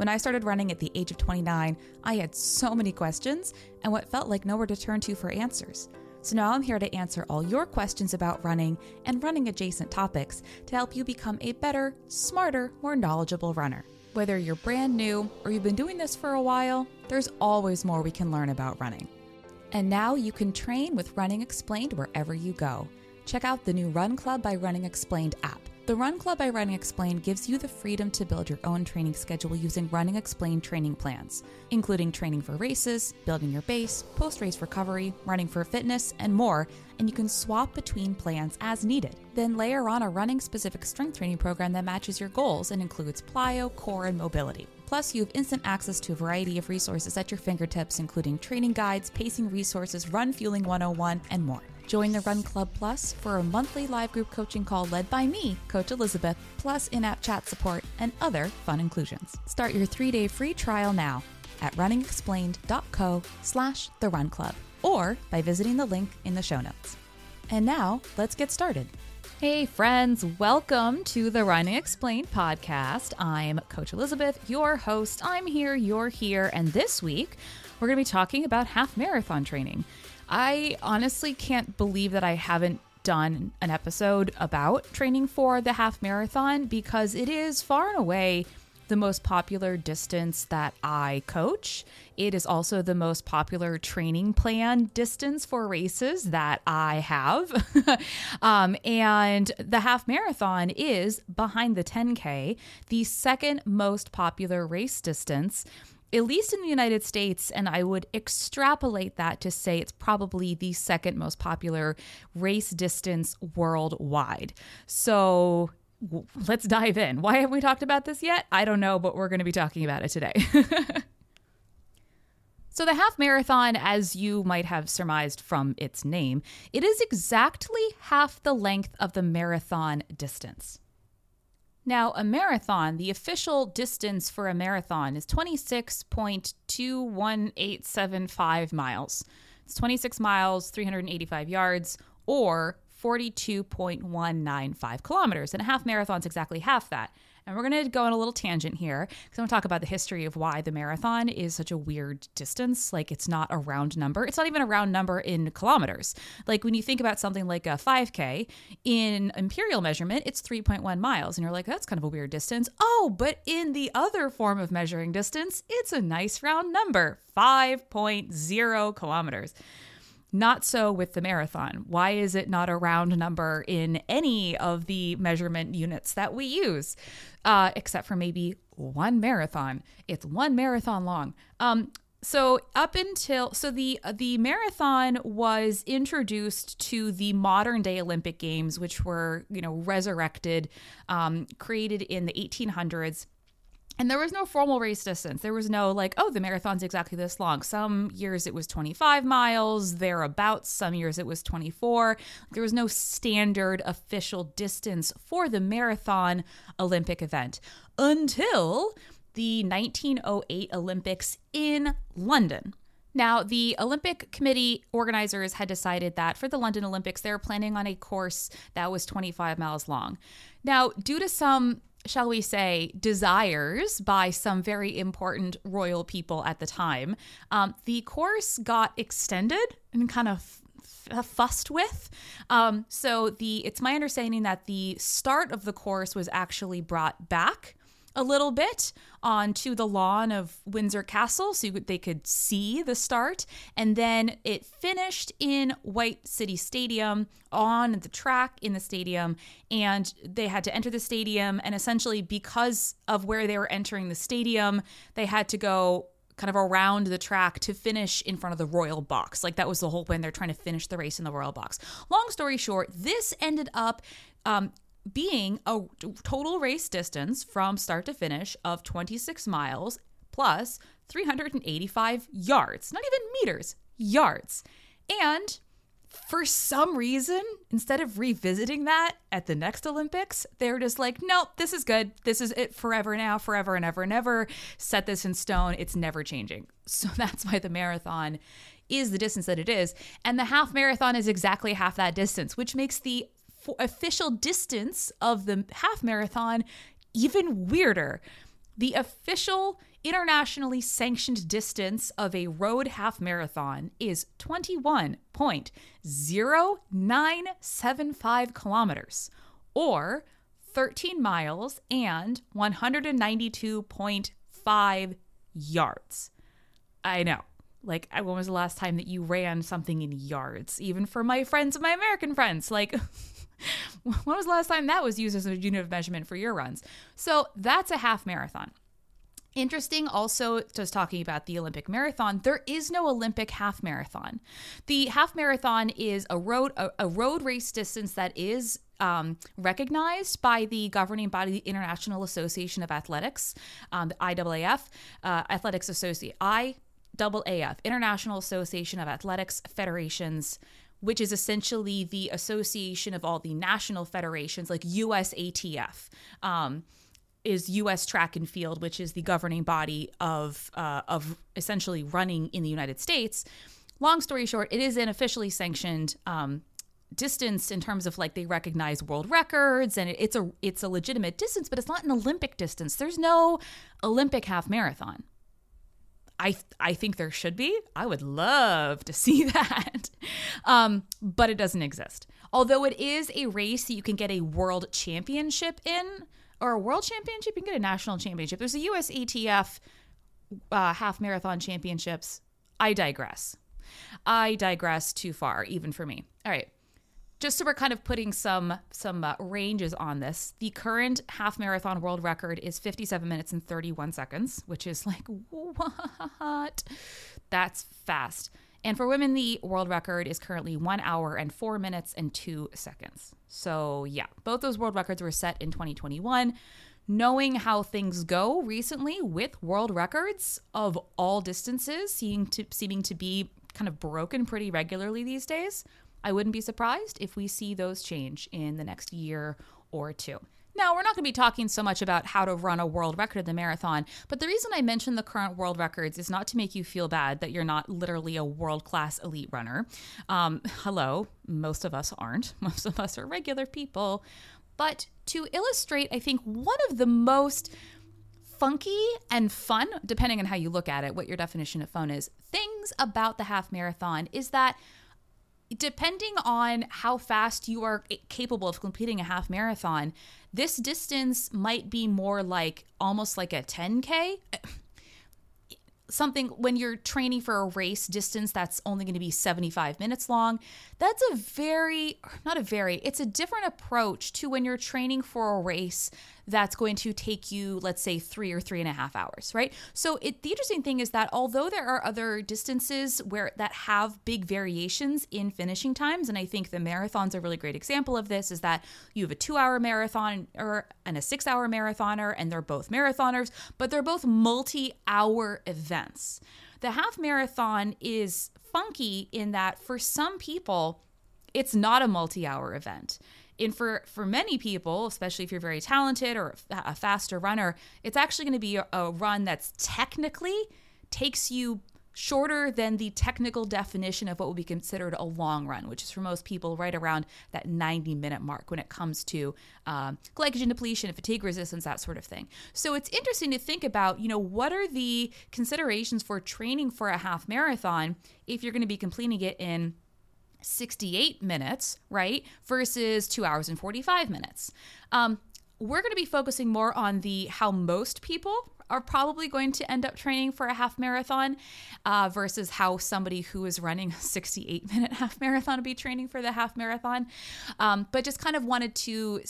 When I started running at the age of 29, I had so many questions and what felt like nowhere to turn to for answers. So now I'm here to answer all your questions about running and running adjacent topics to help you become a better, smarter, more knowledgeable runner. Whether you're brand new or you've been doing this for a while, there's always more we can learn about running. And now you can train with Running Explained wherever you go. Check out the new Run Club by Running Explained app. The Run Club by Running Explained gives you the freedom to build your own training schedule using Running Explained training plans, including training for races, building your base, post race recovery, running for fitness, and more, and you can swap between plans as needed. Then layer on a running specific strength training program that matches your goals and includes plyo, core, and mobility. Plus, you have instant access to a variety of resources at your fingertips, including training guides, pacing resources, Run Fueling 101, and more. Join the Run Club Plus for a monthly live group coaching call led by me, Coach Elisabeth, plus in app chat support and other fun inclusions. Start your three day free trial now at runningexplained.co slash the run club or by visiting the link in the show notes. And now let's get started. Hey, friends, welcome to the Running Explained podcast. I'm Coach Elisabeth, your host. I'm here, you're here, and this week we're going to be talking about half marathon training. I honestly can't believe that I haven't done an episode about training for the half marathon because it is far and away the most popular distance that I coach. It is also the most popular training plan distance for races that I have. um, and the half marathon is behind the 10K, the second most popular race distance at least in the United States, and I would extrapolate that to say it's probably the second most popular race distance worldwide. So let's dive in. Why haven't we talked about this yet? I don't know, but we're going to be talking about it today. So, the half marathon, as you might have surmised from its name, it is exactly half the length of the marathon distance. Now, a marathon, the official distance for a marathon is 26.21875 miles. It's 26 miles, 385 yards, or 42.195 kilometers. And a half marathon is exactly half that. And we're going to go on a little tangent here because I'm to talk about the history of why the marathon is such a weird distance. Like, it's not a round number. It's not even a round number in kilometers. Like, when you think about something like a 5K in imperial measurement, it's 3.1 miles. And you're like, that's kind of a weird distance. Oh, but in the other form of measuring distance, it's a nice round number 5.0 kilometers. Not so with the marathon. Why is it not a round number in any of the measurement units that we use? Uh, except for maybe one marathon. It's one marathon long. Um, so up until so the the marathon was introduced to the modern day Olympic Games, which were you know resurrected, um, created in the 1800s and there was no formal race distance. There was no like, oh, the marathon's exactly this long. Some years it was 25 miles, thereabouts. Some years it was 24. There was no standard official distance for the marathon Olympic event until the 1908 Olympics in London. Now, the Olympic Committee organizers had decided that for the London Olympics, they were planning on a course that was 25 miles long. Now, due to some shall we say, desires by some very important royal people at the time, um, the course got extended and kind of fussed with. Um, so the it's my understanding that the start of the course was actually brought back a little bit onto the lawn of Windsor Castle so they could see the start. And then it finished in White City Stadium on the track in the stadium. And they had to enter the stadium. And essentially, because of where they were entering the stadium, they had to go kind of around the track to finish in front of the royal box. Like that was the whole point. They're trying to finish the race in the royal box. Long story short, this ended up um, being a total race distance from start to finish of 26 miles plus 385 yards, not even meters, yards. And for some reason, instead of revisiting that at the next Olympics, they're just like, nope, this is good. This is it forever now, forever and ever and ever. Set this in stone. It's never changing. So that's why the marathon is the distance that it is. And the half marathon is exactly half that distance, which makes the official distance of the half marathon even weirder. The official internationally sanctioned distance of a road half marathon is 21.0975 kilometers or 13 miles and 192.5 yards. I know. Like, when was the last time that you ran something in yards? Even for my friends, my American friends. Like, when was the last time that was used as a unit of measurement for your runs? So that's a half marathon. Interesting also, just talking about the Olympic marathon, there is no Olympic half marathon. The half marathon is a road a, a road race distance that is um, recognized by the governing body, the International Association of Athletics, um, the IAAF, uh, Athletics Associate, IAAF, International Association of Athletics Federations which is essentially the association of all the national federations like USATF. Um, is U.S. Track and Field, which is the governing body of uh, of essentially running in the United States. Long story short, it is an officially sanctioned um, distance in terms of like they recognize world records and it's a it's a legitimate distance, but it's not an Olympic distance. There's no Olympic half marathon. I I think there should be. I would love to see that, um, but it doesn't exist. Although it is a race that you can get a world championship in or a world championship, you can get a national championship. There's a US ATF uh, half marathon championships. I digress. I digress too far, even for me. All right. Just so we're kind of putting some some uh, ranges on this, the current half marathon world record is 57 minutes and 31 seconds, which is like what? That's fast. And for women, the world record is currently one hour and four minutes and two seconds. So, yeah, both those world records were set in 2021. Knowing how things go recently with world records of all distances seeming to, seeming to be kind of broken pretty regularly these days, I wouldn't be surprised if we see those change in the next year or two. Now, we're not going to be talking so much about how to run a world record in the marathon, but the reason I mention the current world records is not to make you feel bad that you're not literally a world class elite runner. Um, hello, most of us aren't, most of us are regular people. But to illustrate, I think one of the most funky and fun, depending on how you look at it, what your definition of fun is, things about the half marathon is that depending on how fast you are capable of completing a half marathon, this distance might be more like almost like a 10K something when you're training for a race distance that's only going to be 75 minutes long that's a very not a very it's a different approach to when you're training for a race that's going to take you let's say three or three and a half hours right? So it, the interesting thing is that although there are other distances where that have big variations in finishing times and i think the marathon's a really great example of this is that you have a two hour marathon and a six hour marathoner and they're both marathoners but they're both multi-hour events the half marathon is funky in that for some people it's not a multi-hour event. And for for many people especially if you're very talented or a faster runner it's actually going to be a, a run that's technically takes you shorter than the technical definition of what would be considered a long run, which is for most people right around that 90 minute mark when it comes to um, glycogen depletion, and fatigue resistance, that sort of thing. So it's interesting to think about, you know, what are the considerations for training for a half marathon if you're going to be completing it in 68 minutes, right? Versus two hours and 45 minutes. Um, we're going to be focusing more on the how most people are probably going to end up training for a half marathon uh, versus how somebody who is running a 68 minute half marathon would be training for the half marathon. Um, but just kind of wanted to,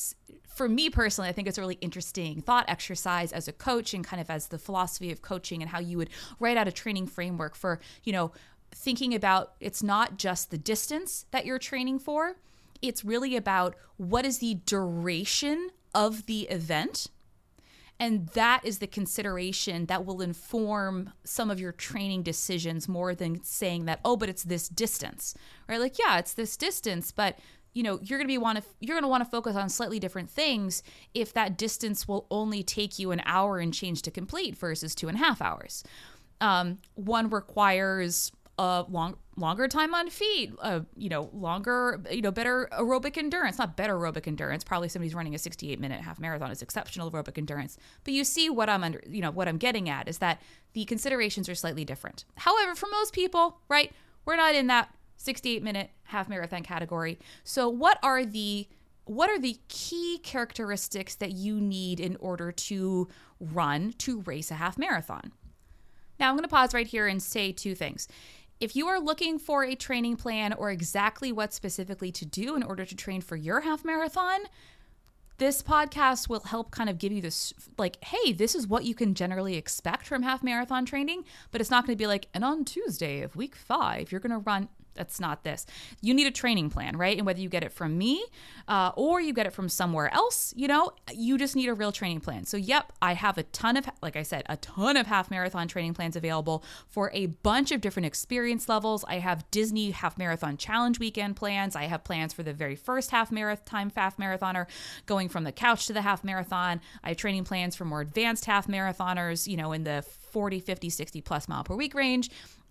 for me personally, I think it's a really interesting thought exercise as a coach and kind of as the philosophy of coaching and how you would write out a training framework for, you know, thinking about it's not just the distance that you're training for it's really about what is the duration of the event. And that is the consideration that will inform some of your training decisions more than saying that, oh, but it's this distance, right? Like, yeah, it's this distance, but you know you're going to be want to you're going to want to focus on slightly different things if that distance will only take you an hour and change to complete versus two and a half hours um, one requires a long longer time on feet, uh, you know, longer, you know, better aerobic endurance. Not better aerobic endurance. Probably somebody's running a 68 minute half marathon is exceptional aerobic endurance. But you see what I'm under, you know, what I'm getting at is that the considerations are slightly different. However, for most people, right, we're not in that 68 minute half marathon category. So what are the what are the key characteristics that you need in order to run to race a half marathon? Now, I'm going to pause right here and say two things. If you are looking for a training plan or exactly what specifically to do in order to train for your half marathon, this podcast will help kind of give you this like hey this is what you can generally expect from half marathon training but it's not going to be like and on tuesday of week five you're going to run that's not this. You need a training plan, right? And whether you get it from me uh, or you get it from somewhere else, you know, you just need a real training plan. So, yep, I have a ton of, like I said, a ton of half marathon training plans available for a bunch of different experience levels. I have Disney Half Marathon Challenge weekend plans. I have plans for the very first half marathon, half marathoner, going from the couch to the half marathon. I have training plans for more advanced half marathoners, you know, in the 40, 50, 60 plus mile per week range.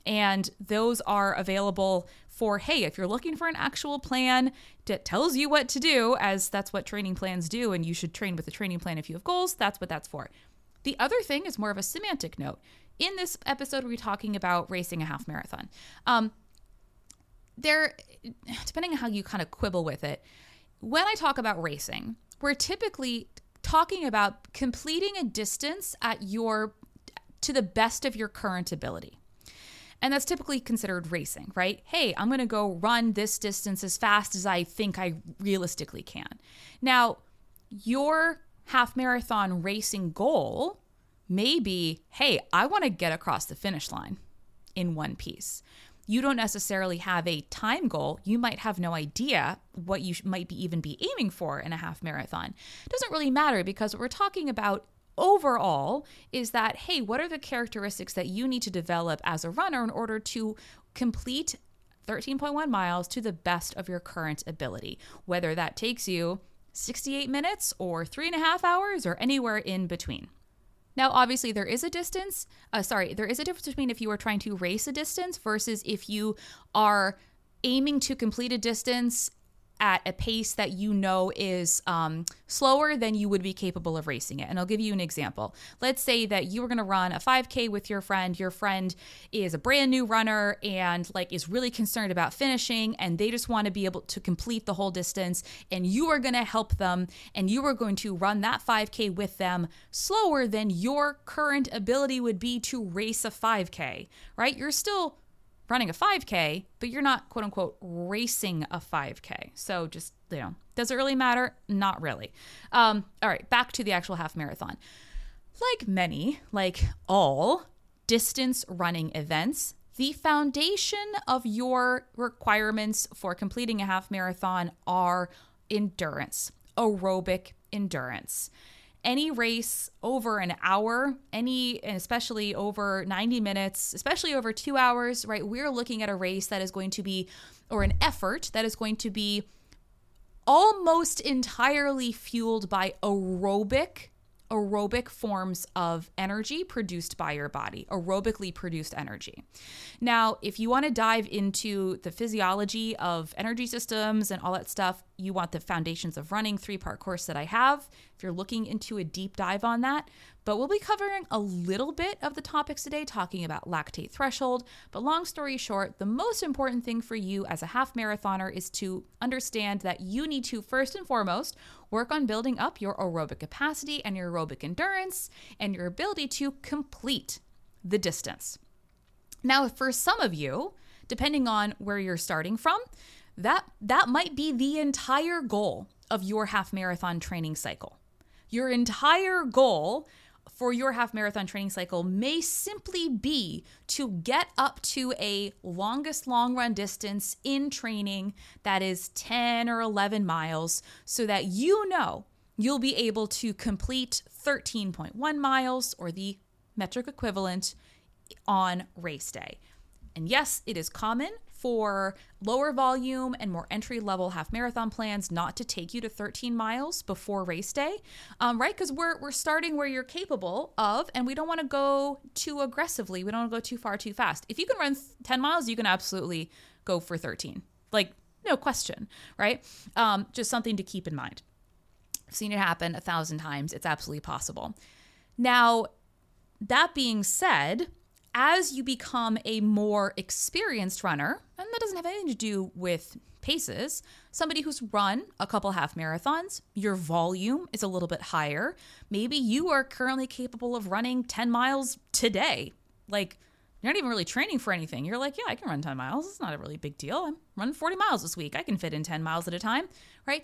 And those are available for, hey, if you're looking for an actual plan that tells you what to do, as that's what training plans do, and you should train with a training plan if you have goals, that's what that's for. The other thing is more of a semantic note. In this episode, we're talking about racing a half marathon. Um, there, depending on how you kind of quibble with it, when I talk about racing, we're typically talking about completing a distance at your to the best of your current ability. And that's typically considered racing, right? Hey, I'm going to go run this distance as fast as I think I realistically can. Now, your half marathon racing goal may be hey, I want to get across the finish line in one piece. You don't necessarily have a time goal. You might have no idea what you might be even be aiming for in a half marathon. It doesn't really matter because what we're talking about overall is that, hey, what are the characteristics that you need to develop as a runner in order to complete 13.1 miles to the best of your current ability? Whether that takes you 68 minutes or three and a half hours or anywhere in between. Now, obviously, there is a distance. Uh, sorry, there is a difference between if you are trying to race a distance versus if you are aiming to complete a distance at a pace that you know is um, slower than you would be capable of racing it. And I'll give you an example. Let's say that you were going to run a 5K with your friend. Your friend is a brand new runner and like is really concerned about finishing, and they just want to be able to complete the whole distance. And you are going to help them, and you are going to run that 5K with them slower than your current ability would be to race a 5K, right? You're still running a 5K, but you're not quote unquote racing a 5K. So just, you know, does it really matter? Not really. Um, all right, back to the actual half marathon. Like many, like all distance running events, the foundation of your requirements for completing a half marathon are endurance, aerobic endurance any race over an hour, any, and especially over 90 minutes, especially over two hours, right? We're looking at a race that is going to be, or an effort that is going to be almost entirely fueled by aerobic aerobic forms of energy produced by your body, aerobically produced energy. Now, if you want to dive into the physiology of energy systems and all that stuff, you want the foundations of running three part course that I have. If you're looking into a deep dive on that, but we'll be covering a little bit of the topics today, talking about lactate threshold. But long story short, the most important thing for you as a half marathoner is to understand that you need to first and foremost work on building up your aerobic capacity and your aerobic endurance and your ability to complete the distance. Now, for some of you, depending on where you're starting from, that that might be the entire goal of your half marathon training cycle. Your entire goal for your half marathon training cycle may simply be to get up to a longest long run distance in training that is 10 or 11 miles so that you know you'll be able to complete 13.1 miles or the metric equivalent on race day. And yes, it is common for lower volume and more entry level half marathon plans not to take you to 13 miles before race day, um, right? Because we're, we're starting where you're capable of, and we don't want to go too aggressively. We don't want to go too far too fast. If you can run 10 miles, you can absolutely go for 13. Like, no question, right? Um, just something to keep in mind. I've seen it happen a thousand times. It's absolutely possible. Now, that being said, as you become a more experienced runner, and that doesn't have anything to do with paces, somebody who's run a couple half marathons, your volume is a little bit higher. Maybe you are currently capable of running 10 miles today. Like, you're not even really training for anything. You're like, yeah, I can run 10 miles. It's not a really big deal. I'm running 40 miles this week. I can fit in 10 miles at a time, right?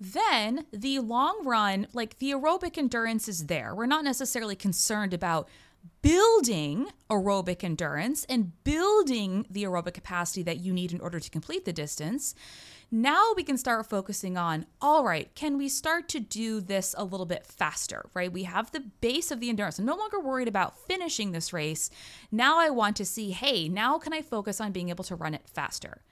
Then the long run, like the aerobic endurance is there. We're not necessarily concerned about building aerobic endurance and building the aerobic capacity that you need in order to complete the distance. Now we can start focusing on all right, can we start to do this a little bit faster, right? We have the base of the endurance. I'm no longer worried about finishing this race. Now I want to see, hey, now can I focus on being able to run it faster?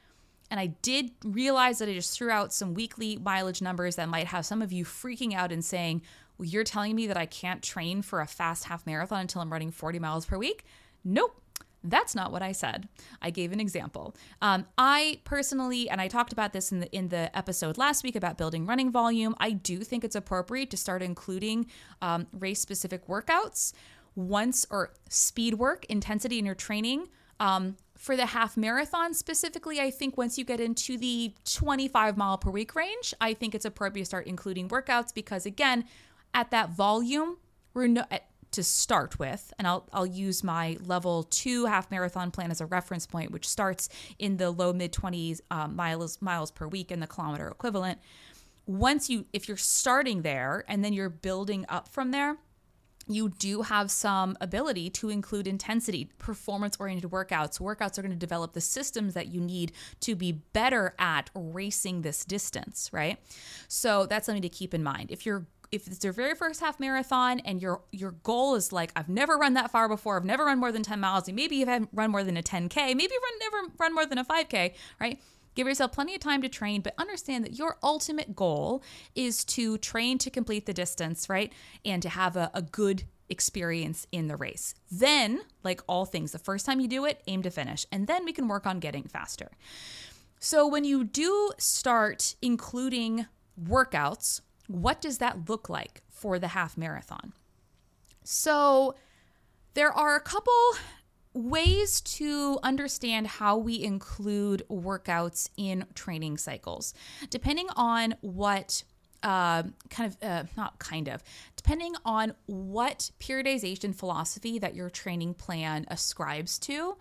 And I did realize that I just threw out some weekly mileage numbers that might have some of you freaking out and saying, you're telling me that I can't train for a fast half marathon until I'm running 40 miles per week? Nope. That's not what I said. I gave an example. Um, I personally, and I talked about this in the in the episode last week about building running volume. I do think it's appropriate to start including um, race specific workouts once or speed work intensity in your training. Um, for the half marathon specifically, I think once you get into the 25 mile per week range, I think it's appropriate to start including workouts because again, at that volume, we're no, to start with, and I'll I'll use my level two half marathon plan as a reference point, which starts in the low mid twenties um, miles miles per week in the kilometer equivalent. Once you, if you're starting there and then you're building up from there, you do have some ability to include intensity, performance oriented workouts. Workouts are going to develop the systems that you need to be better at racing this distance, right? So that's something to keep in mind. If you're if it's your very first half marathon and your your goal is like I've never run that far before, I've never run more than 10 miles, maybe you haven't run more than a 10k, maybe you've run, never run more than a 5k, right? Give yourself plenty of time to train, but understand that your ultimate goal is to train to complete the distance, right? And to have a, a good experience in the race. Then, like all things, the first time you do it, aim to finish, and then we can work on getting faster. So, when you do start including workouts what does that look like for the half marathon? So, there are a couple ways to understand how we include workouts in training cycles, depending on what uh, kind of uh, not kind of depending on what periodization philosophy that your training plan ascribes to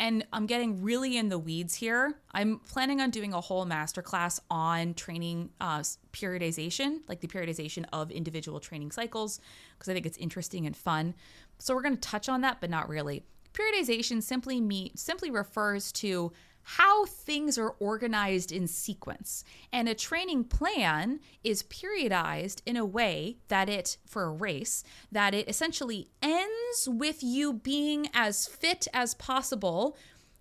and I'm getting really in the weeds here. I'm planning on doing a whole masterclass on training uh, periodization, like the periodization of individual training cycles, because I think it's interesting and fun. So we're going to touch on that, but not really. Periodization simply me simply refers to how things are organized in sequence. And a training plan is periodized in a way that it, for a race, that it essentially ends with you being as fit as possible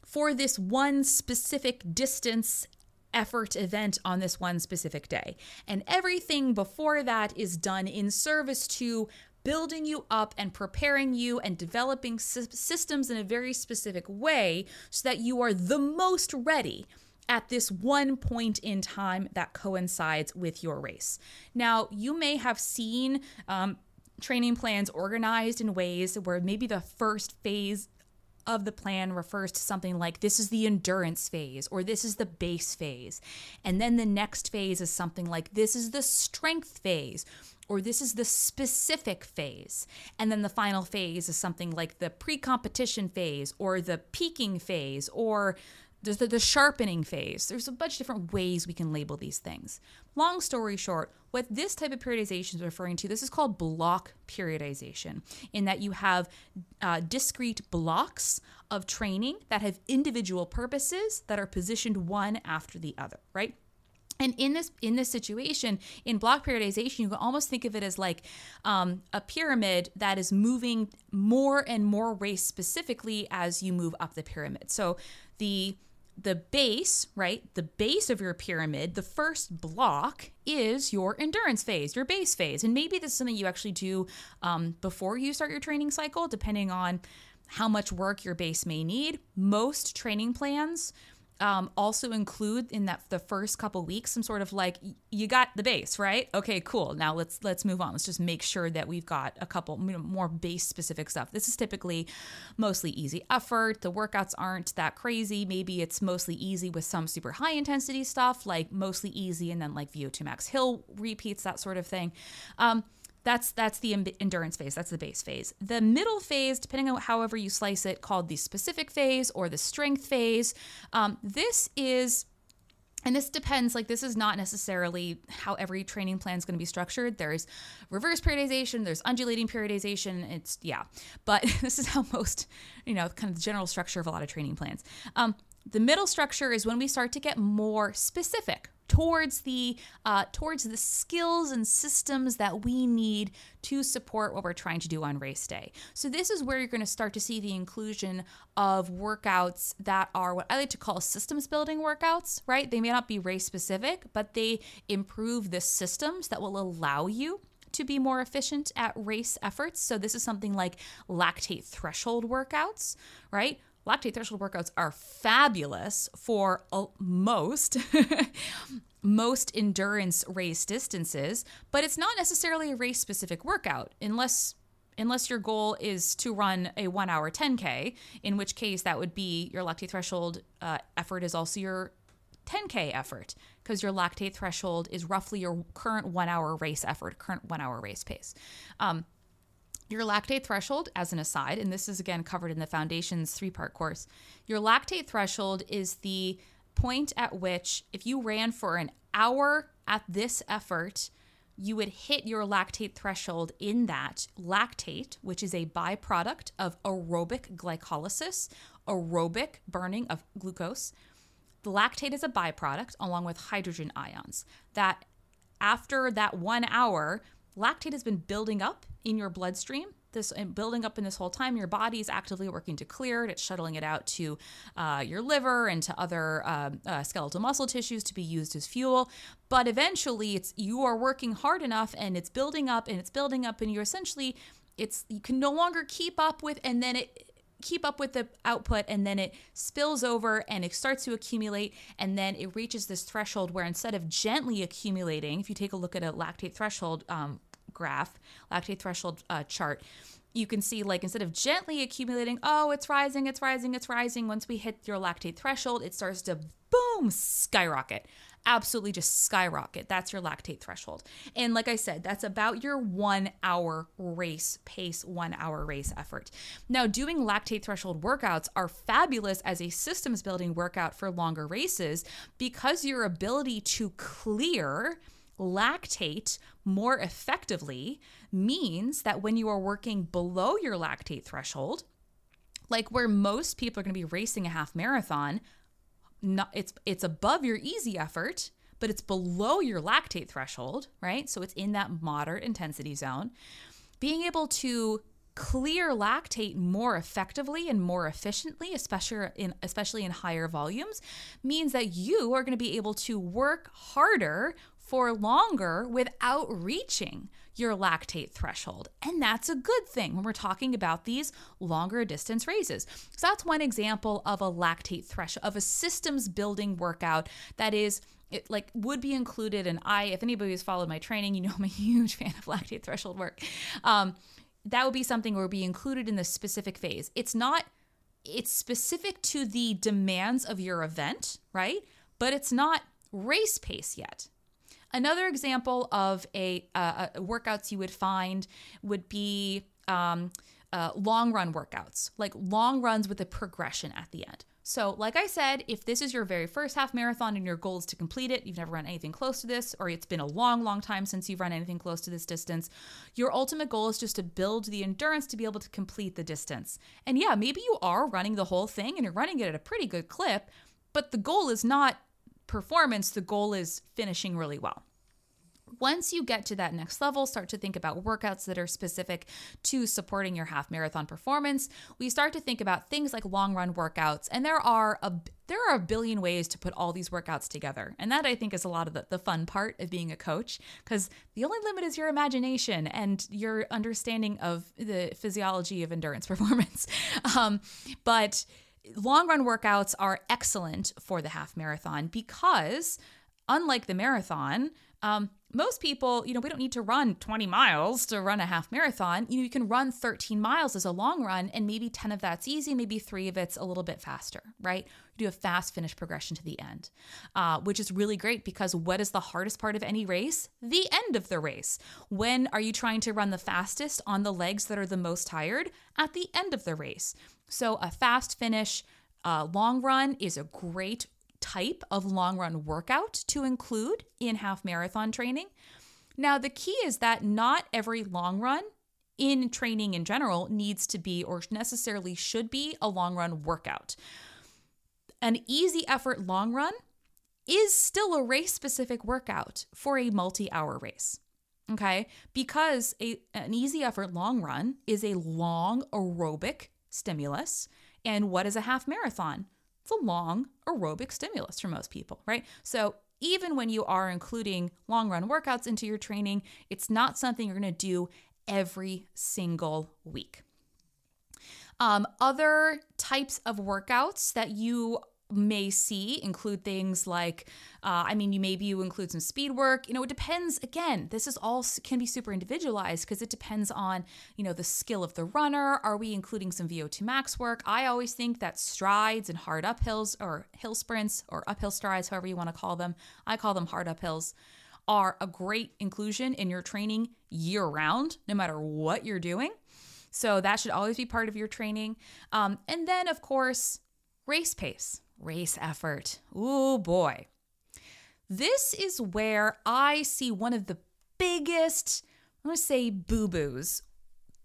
for this one specific distance effort event on this one specific day. And everything before that is done in service to building you up and preparing you and developing systems in a very specific way so that you are the most ready at this one point in time that coincides with your race. Now, you may have seen um, training plans organized in ways where maybe the first phase of the plan refers to something like this is the endurance phase or this is the base phase. And then the next phase is something like this is the strength phase or this is the specific phase. And then the final phase is something like the pre competition phase or the peaking phase or the, the sharpening phase. There's a bunch of different ways we can label these things. Long story short, what this type of periodization is referring to, this is called block periodization, in that you have uh, discrete blocks of training that have individual purposes that are positioned one after the other, right? And in this in this situation, in block periodization, you can almost think of it as like um, a pyramid that is moving more and more race specifically as you move up the pyramid. So the the base, right? The base of your pyramid, the first block is your endurance phase, your base phase. And maybe this is something you actually do um, before you start your training cycle, depending on how much work your base may need. Most training plans um, also include in that the first couple weeks some sort of like you got the base right? Okay cool. Now let's let's move on. Let's just make sure that we've got a couple more base specific stuff. This is typically mostly easy effort. The workouts aren't that crazy. Maybe it's mostly easy with some super high intensity stuff like mostly easy and then like vo2 max hill repeats that sort of thing. Um, that's that's the endurance phase. That's the base phase. The middle phase, depending on however you slice it, called the specific phase or the strength phase. Um, this is and this depends like this is not necessarily how every training plan is going to be structured there's reverse periodization there's undulating periodization it's yeah but this is how most you know kind of the general structure of a lot of training plans um, the middle structure is when we start to get more specific towards the uh, towards the skills and systems that we need to support what we're trying to do on race day. So this is where you're going to start to see the inclusion of workouts that are what I like to call systems building workouts, right? They may not be race specific, but they improve the systems that will allow you to be more efficient at race efforts. So this is something like lactate threshold workouts, right? Lactate threshold workouts are fabulous for most most endurance race distances, but it's not necessarily a race specific workout unless unless your goal is to run a 1 hour 10k, in which case that would be your lactate threshold uh, effort is also your 10k effort because your lactate threshold is roughly your current 1 hour race effort, current 1 hour race pace. Um, your lactate threshold, as an aside, and this is again covered in the Foundations three part course, your lactate threshold is the point at which, if you ran for an hour at this effort, you would hit your lactate threshold in that lactate, which is a byproduct of aerobic glycolysis, aerobic burning of glucose. The lactate is a byproduct along with hydrogen ions that after that one hour, lactate has been building up in your bloodstream this and building up in this whole time your body is actively working to clear it. It's shuttling it out to uh, your liver and to other uh, uh, skeletal muscle tissues to be used as fuel. But eventually it's you are working hard enough and it's building up and it's building up and you're essentially it's you can no longer keep up with and then it keep up with the output and then it spills over and it starts to accumulate and then it reaches this threshold where instead of gently accumulating if you take a look at a lactate threshold um, graph, lactate threshold uh, chart, you can see like instead of gently accumulating, oh, it's rising, it's rising, it's rising. Once we hit your lactate threshold, it starts to boom, skyrocket. Absolutely just skyrocket. That's your lactate threshold. And like I said, that's about your one hour race pace, one hour race effort. Now, doing lactate threshold workouts are fabulous as a systems building workout for longer races because your ability to clear lactate more effectively means that when you are working below your lactate threshold, like where most people are going to be racing a half marathon, not, it's it's above your easy effort, but it's below your lactate threshold, right? So it's in that moderate intensity zone. Being able to clear lactate more effectively and more efficiently, especially in especially in higher volumes, means that you are going to be able to work harder for longer without reaching your lactate threshold. And that's a good thing when we're talking about these longer distance races. So that's one example of a lactate threshold, of a systems building workout that is it like would be included and i if anybody has followed my training you know i'm a huge fan of lactate threshold work um, that would be something where be included in the specific phase it's not it's specific to the demands of your event right but it's not race pace yet Another example of a, uh, workouts you would find would be um, uh, long run workouts, like long runs with a progression at the end. So, like I said, if this is your very first half marathon and your goal is to complete it, you've never run anything close to this, or it's been a long, long time since you've run anything close to this distance, your ultimate goal is just to build the endurance to be able to complete the distance. And yeah, maybe you are running the whole thing and you're running it at a pretty good clip, but the goal is not performance, the goal is finishing really well. Once you get to that next level, start to think about workouts that are specific to supporting your half marathon performance. We start to think about things like long run workouts, and there are a there are a billion ways to put all these workouts together. And that I think is a lot of the, the fun part of being a coach, because the only limit is your imagination and your understanding of the physiology of endurance performance. Um, but long run workouts are excellent for the half marathon because, unlike the marathon, um, most people, you know, we don't need to run 20 miles to run a half marathon. You know, you can run 13 miles as a long run, and maybe 10 of that's easy, maybe three of it's a little bit faster, right? You do a fast finish progression to the end, uh, which is really great because what is the hardest part of any race? The end of the race. When are you trying to run the fastest on the legs that are the most tired? At the end of the race. So a fast finish, uh, long run is a great type of long run workout to include in half marathon training. Now, the key is that not every long run in training in general needs to be or necessarily should be a long run workout. An easy effort long run is still a race specific workout for a multi hour race. Okay? Because a, an easy effort long run is a long aerobic stimulus. And what is a half marathon? It's a long aerobic stimulus for most people, right? So even when you are including long run workouts into your training, it's not something you're going to do every single week. Um, other types of workouts that you may see include things like uh, i mean you maybe you include some speed work. You know it depends. Again this is all can be super individualized because it depends on you know the skill of the runner. Are we including some vo2 max work? I always think that strides and hard uphills or hill sprints or uphill strides however you want to call them i call them hard uphills are a great inclusion in your training year round no matter what you're doing. So that should always be part of your training. Um, and then of course race pace race effort. Oh boy. This is where I see one of the biggest, I'm going to say boo boos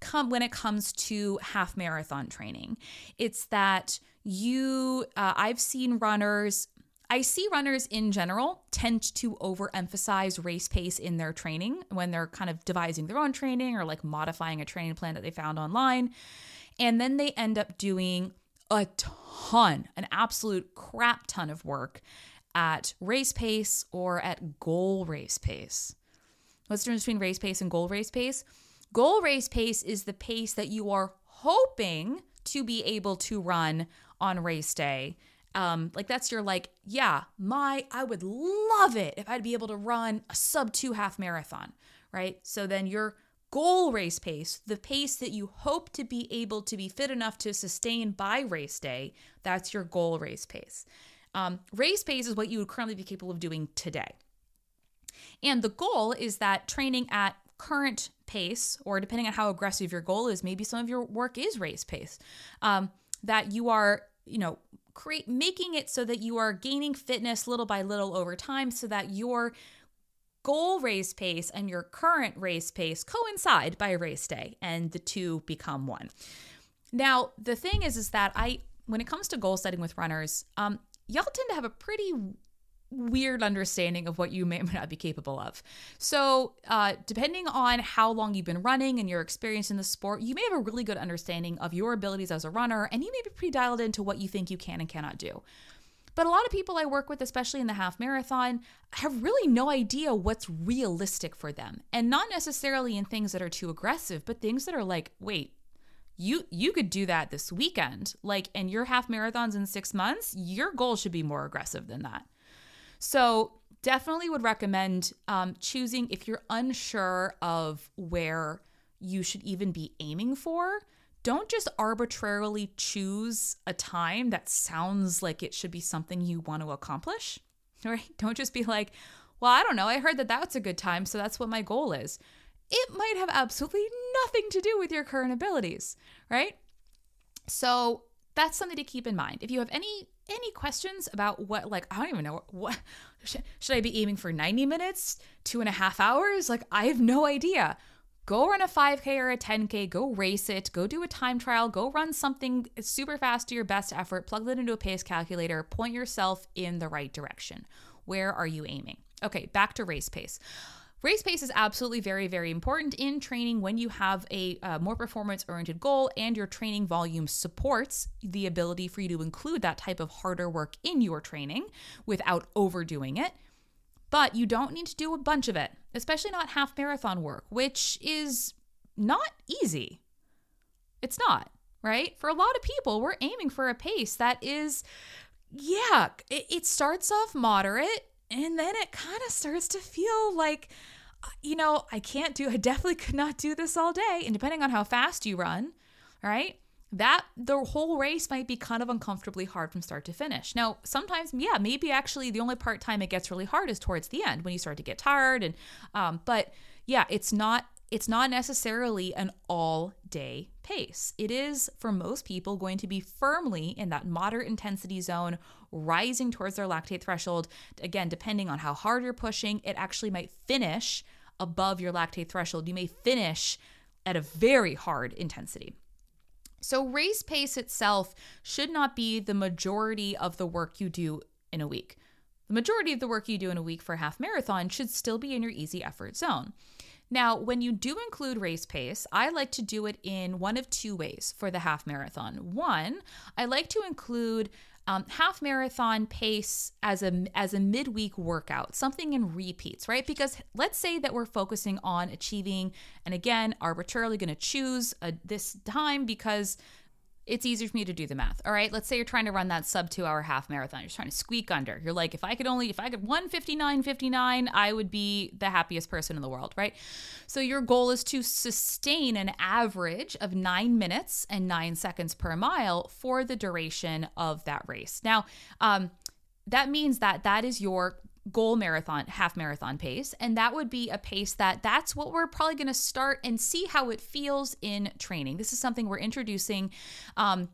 come when it comes to half marathon training. It's that you, uh, I've seen runners, I see runners in general tend to overemphasize race pace in their training when they're kind of devising their own training or like modifying a training plan that they found online. And then they end up doing a ton, an absolute crap ton of work at race pace or at goal race pace. What's the difference between race pace and goal race pace? Goal race pace is the pace that you are hoping to be able to run on race day. Um, like that's your like, yeah, my I would love it if I'd be able to run a sub two half marathon, right? So then you're goal race pace, the pace that you hope to be able to be fit enough to sustain by race day, that's your goal race pace. Um, race pace is what you would currently be capable of doing today. And the goal is that training at current pace, or depending on how aggressive your goal is, maybe some of your work is race pace, um, that you are, you know, create making it so that you are gaining fitness little by little over time so that you're goal race pace and your current race pace coincide by race day and the two become one. Now, the thing is is that I when it comes to goal setting with runners, um, y'all tend to have a pretty weird understanding of what you may or may not be capable of. So, uh, depending on how long you've been running and your experience in the sport, you may have a really good understanding of your abilities as a runner, and you may be pretty dialed into what you think you can and cannot do. But a lot of people I work with, especially in the half marathon, have really no idea what's realistic for them. And not necessarily in things that are too aggressive, but things that are like, wait, you you could do that this weekend. Like and your half marathons in 6 months, your goal should be more aggressive than that. So, definitely would recommend um, choosing if you're unsure of where you should even be aiming for don't just arbitrarily choose a time that sounds like it should be something you want to accomplish, right? Don't just be like, well, I don't know. I heard that that's a good time, so that's what my goal is. It might have absolutely nothing to do with your current abilities, right? So that's something to keep in mind. If you have any any questions about what like I don't even know what should, should I be aiming for 90 minutes, two and a half hours? Like I have no idea. Go run a 5K or a 10K, go race it, go do a time trial, go run something super fast to your best effort, plug that into a pace calculator, point yourself in the right direction. Where are you aiming? Okay, back to race pace. Race pace is absolutely very, very important in training when you have a uh, more performance oriented goal and your training volume supports the ability for you to include that type of harder work in your training without overdoing it. But you don't need to do a bunch of it, especially not half marathon work, which is not easy. It's not, right? For a lot of people, we're aiming for a pace that is, yeah, it, it starts off moderate and then it kind of starts to feel like, you know, I can't do, I definitely could not do this all day. And depending on how fast you run, right? That the whole race might be kind of uncomfortably hard from start to finish. Now, sometimes, yeah, maybe actually the only part time it gets really hard is towards the end when you start to get tired. And, um, but yeah, it's not it's not necessarily an all day pace. It is, for most people, going to be firmly in that moderate intensity zone, rising towards their lactate threshold. Again, depending on how hard you're pushing, it actually might finish above your lactate threshold. You may finish at a very hard intensity. So, race pace itself should not be the majority of the work you do in a week. The majority of the work you do in a week for a half marathon should still be in your easy effort zone. Now, when you do include race pace, I like to do it in one of two ways for the half marathon. One, I like to include um, half marathon pace as a as a midweek workout, something in repeats, right? Because let's say that we're focusing on achieving, and again, arbitrarily going to choose a, this time because it's easier for me to do the math. All right, let's say you're trying to run that sub two hour half marathon. You're trying to squeak under. You're like, if I could only, if I could 159.59, I would be the happiest person in the world, right? So your goal is to sustain an average of nine minutes and nine seconds per mile for the duration of that race. Now, um, that means that that is your goal marathon half marathon pace. And that would be a pace that that's what we're probably going to start and see how it feels in training. This is something we're introducing um,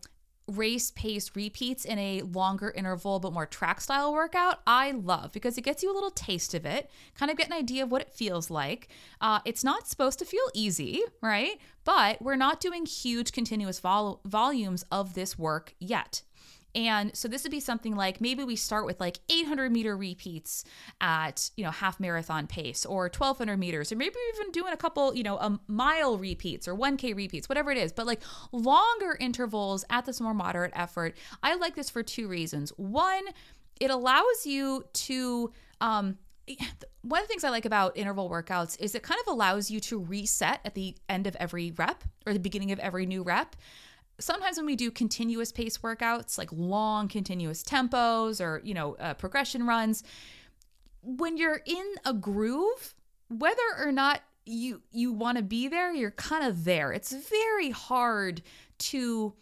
race pace repeats in a longer interval but more track style workout. I love because it gets you a little taste of it kind of get an idea of what it feels like. Uh, it's not supposed to feel easy right? But we're not doing huge continuous vol- volumes of this work yet and so this would be something like maybe we start with like 800 meter repeats at, you know, half marathon pace or 1200 meters, or maybe even doing a couple, you know, a mile repeats or 1K repeats, whatever it is, but like longer intervals at this more moderate effort. I like this for two reasons. One, it allows you to, um, one of the things I like about interval workouts is it kind of allows you to reset at the end of every rep or the beginning of every new rep sometimes when we do continuous pace workouts like long continuous tempos or you know uh, progression runs when you're in a groove whether or not you you want to be there you're kind of there. It's very hard to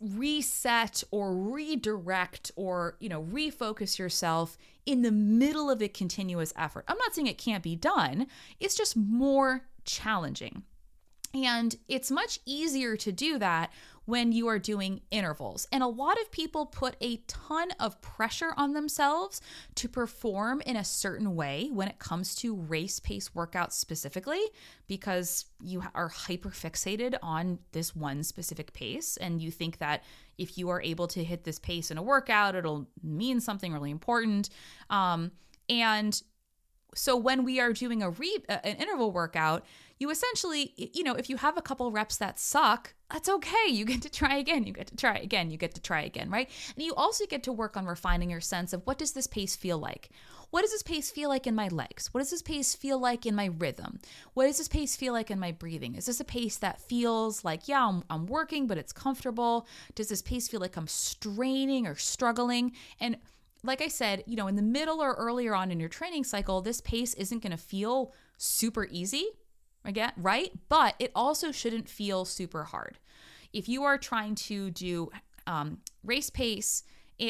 reset or redirect or you know refocus yourself in the middle of a continuous effort. I'm not saying it can't be done it's just more challenging. And it's much easier to do that when you are doing intervals. And a lot of people put a ton of pressure on themselves to perform in a certain way when it comes to race pace workouts specifically, because you are hyper fixated on this one specific pace. And you think that if you are able to hit this pace in a workout, it'll mean something really important. Um, and so when we are doing a re- uh, an interval workout, you essentially, you know, if you have a couple reps that suck, that's okay. You get to try again. You get to try again. You get to try again, right? And you also get to work on refining your sense of what does this pace feel like? What does this pace feel like in my legs? What does this pace feel like in my rhythm? What does this pace feel like in my breathing? Is this a pace that feels like, yeah, I'm, I'm working, but it's comfortable? Does this pace feel like I'm straining or struggling? And like I said, you know, in the middle or earlier on in your training cycle, this pace isn't going to feel super easy again, right? But it also shouldn't feel super hard. If you are trying to do um, race pace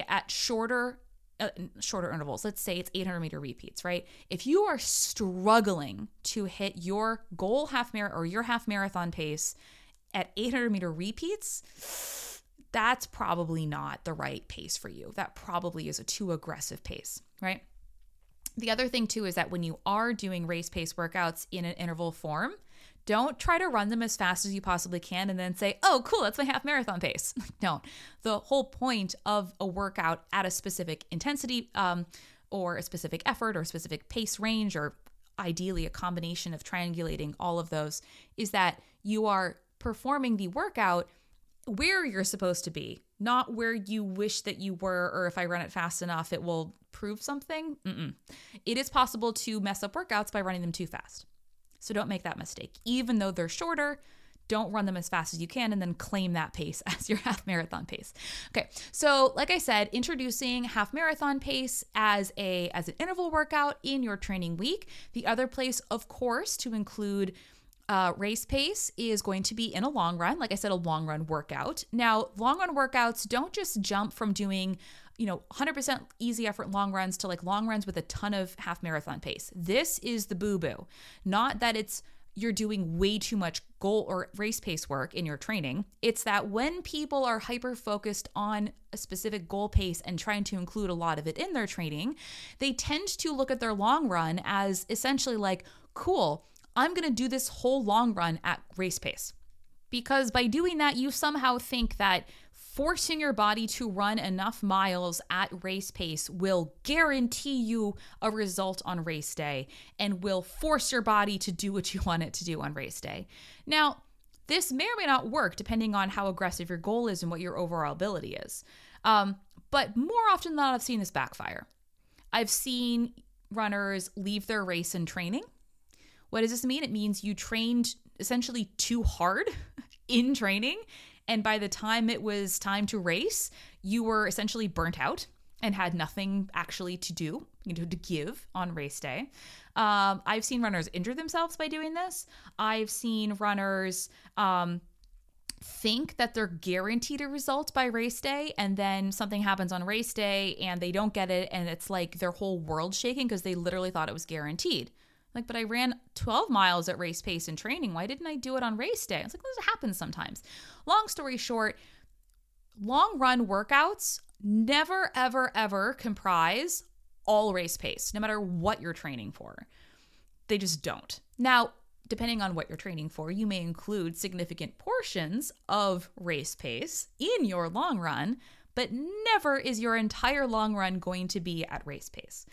at shorter uh, shorter intervals, let's say it's 800 meter repeats, right? If you are struggling to hit your goal half marathon or your half marathon pace at 800 meter repeats, that's probably not the right pace for you. That probably is a too aggressive pace, right? The other thing, too, is that when you are doing race pace workouts in an interval form, don't try to run them as fast as you possibly can and then say, oh, cool, that's my half marathon pace. no, the whole point of a workout at a specific intensity um, or a specific effort or a specific pace range, or ideally a combination of triangulating all of those, is that you are performing the workout where you're supposed to be, not where you wish that you were, or if I run it fast enough, it will prove something. It is possible to mess up workouts by running them too fast. So don't make that mistake. Even though they're shorter, don't run them as fast as you can and then claim that pace as your half marathon pace. Okay. So, like I said, introducing half marathon pace as a as an interval workout in your training week. The other place of course to include uh, race pace is going to be in a long run. Like I said, a long run workout. Now, long run workouts don't just jump from doing you know 100% easy effort long runs to like long runs with a ton of half marathon pace. This is the boo boo. Not that it's you're doing way too much goal or race pace work in your training. It's that when people are hyper focused on a specific goal pace and trying to include a lot of it in their training, they tend to look at their long run as essentially like, cool, I'm going to do this whole long run at race pace. Because by doing that, you somehow think that forcing your body to run enough miles at race pace will guarantee you a result on race day and will force your body to do what you want it to do on race day. Now, this may or may not work depending on how aggressive your goal is and what your overall ability is. Um, but more often than not, I've seen this backfire. I've seen runners leave their race in training. What does this mean? It means you trained essentially too hard in training and by the time it was time to race, you were essentially burnt out and had nothing actually to do, you know, to give on race day. Um, I've seen runners injure themselves by doing this. I've seen runners um, think that they're guaranteed a result by race day, and then something happens on race day and they don't get it, and it's like their whole world shaking because they literally thought it was guaranteed. Like, but I ran 12 miles at race pace in training. Why didn't I do it on race day? I was like, this happens sometimes. Long story short, long run workouts never, ever, ever comprise all race pace, no matter what you're training for. They just don't. Now, depending on what you're training for, you may include significant portions of race pace in your long run, but never is your entire long run going to be at race pace.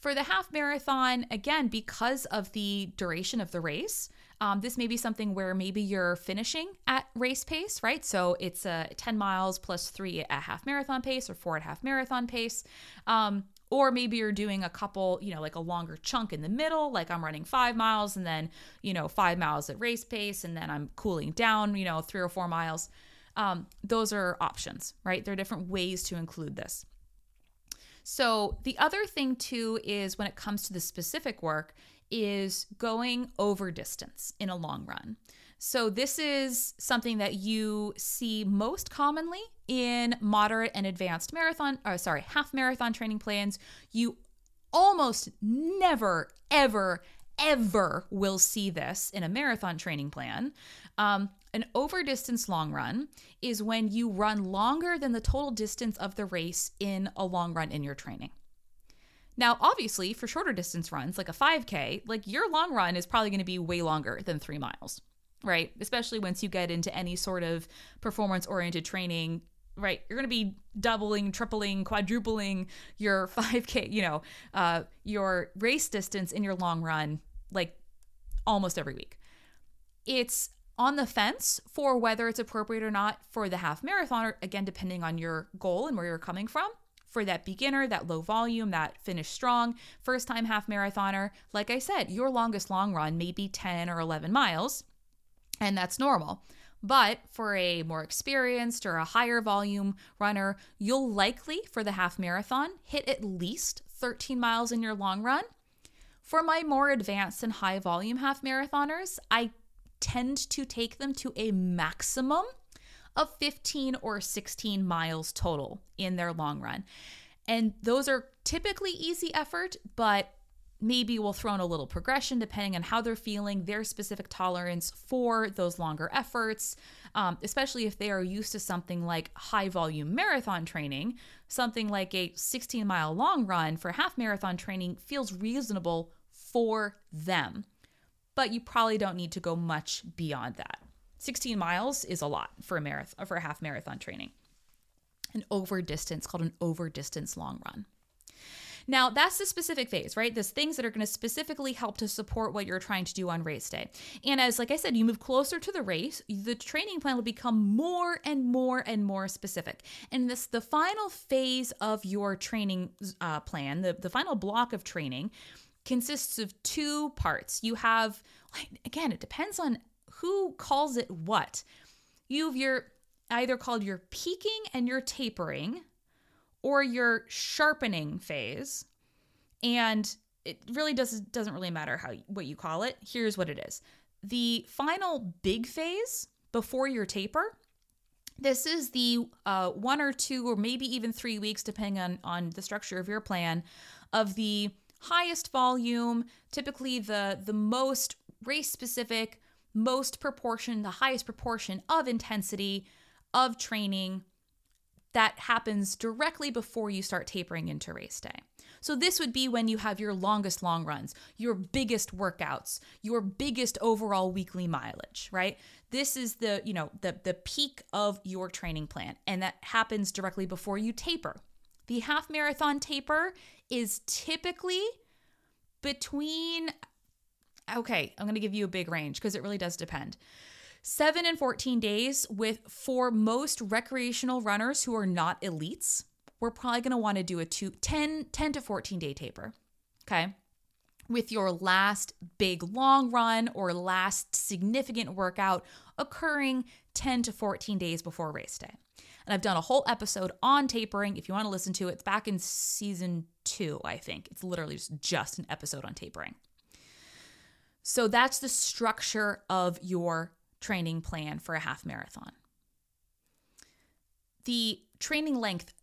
For the half marathon, again, because of the duration of the race, um, this may be something where maybe you're finishing at race pace, right? So it's a 10 miles plus three at half marathon pace or four at half marathon pace. Um, or maybe you're doing a couple, you know, like a longer chunk in the middle, like I'm running five miles and then, you know, five miles at race pace and then I'm cooling down, you know, three or four miles. Um, those are options, right? There are different ways to include this. So, the other thing too is when it comes to the specific work, is going over distance in a long run. So, this is something that you see most commonly in moderate and advanced marathon, or sorry, half marathon training plans. You almost never, ever, ever will see this in a marathon training plan. Um, an over distance long run is when you run longer than the total distance of the race in a long run in your training. Now, obviously, for shorter distance runs like a 5K, like your long run is probably going to be way longer than three miles, right? Especially once you get into any sort of performance oriented training, right? You're going to be doubling, tripling, quadrupling your 5K, you know, uh, your race distance in your long run, like almost every week. It's on the fence for whether it's appropriate or not for the half marathon, again, depending on your goal and where you're coming from. For that beginner, that low volume, that finish strong, first time half marathoner, like I said, your longest long run may be 10 or 11 miles, and that's normal. But for a more experienced or a higher volume runner, you'll likely, for the half marathon, hit at least 13 miles in your long run. For my more advanced and high volume half marathoners, I tend to take them to a maximum of 15 or 16 miles total in their long run. And those are typically easy effort, but maybe we'll throw in a little progression depending on how they're feeling, their specific tolerance for those longer efforts, um, especially if they are used to something like high volume marathon training. Something like a 16 mile long run for half marathon training feels reasonable for them, but you probably don't need to go much beyond that. 16 miles is a lot for a marathon for a half marathon training. An over distance called an over distance long run. Now, that's the specific phase, right? There's things that are going to specifically help to support what you're trying to do on race day. And as, like I said, you move closer to the race, the training plan will become more and more and more specific. And this, the final phase of your training uh, plan, the, the final block of training, consists of two parts. You have, again, it depends on who calls it what. You have your either called your peaking and your tapering or your sharpening phase. And it really does doesn't really matter how what you call it. Here's what it is. The final big phase before your taper. This is the uh, one or two or maybe even three weeks, depending on on the structure of your plan, of the highest volume, typically the the most race specific, most proportion, the highest proportion of intensity of training that happens directly before you start tapering into race day. So this would be when you have your longest long runs, your biggest workouts, your biggest overall weekly mileage, right? This is the, you know, the the peak of your training plan and that happens directly before you taper. The half marathon taper is typically between okay, I'm going to give you a big range because it really does depend. 7 and 14 days with for most recreational runners who are not elites, we're probably going to want to do a two, 10, 10 to 14 day taper. Okay. With your last big long run or last significant workout occurring 10 to 14 days before race day. And I've done a whole episode on tapering. If you want to listen to it, it's back in season two, I think. It's literally just, just an episode on tapering. So that's the structure of your training plan for a half marathon. The training length,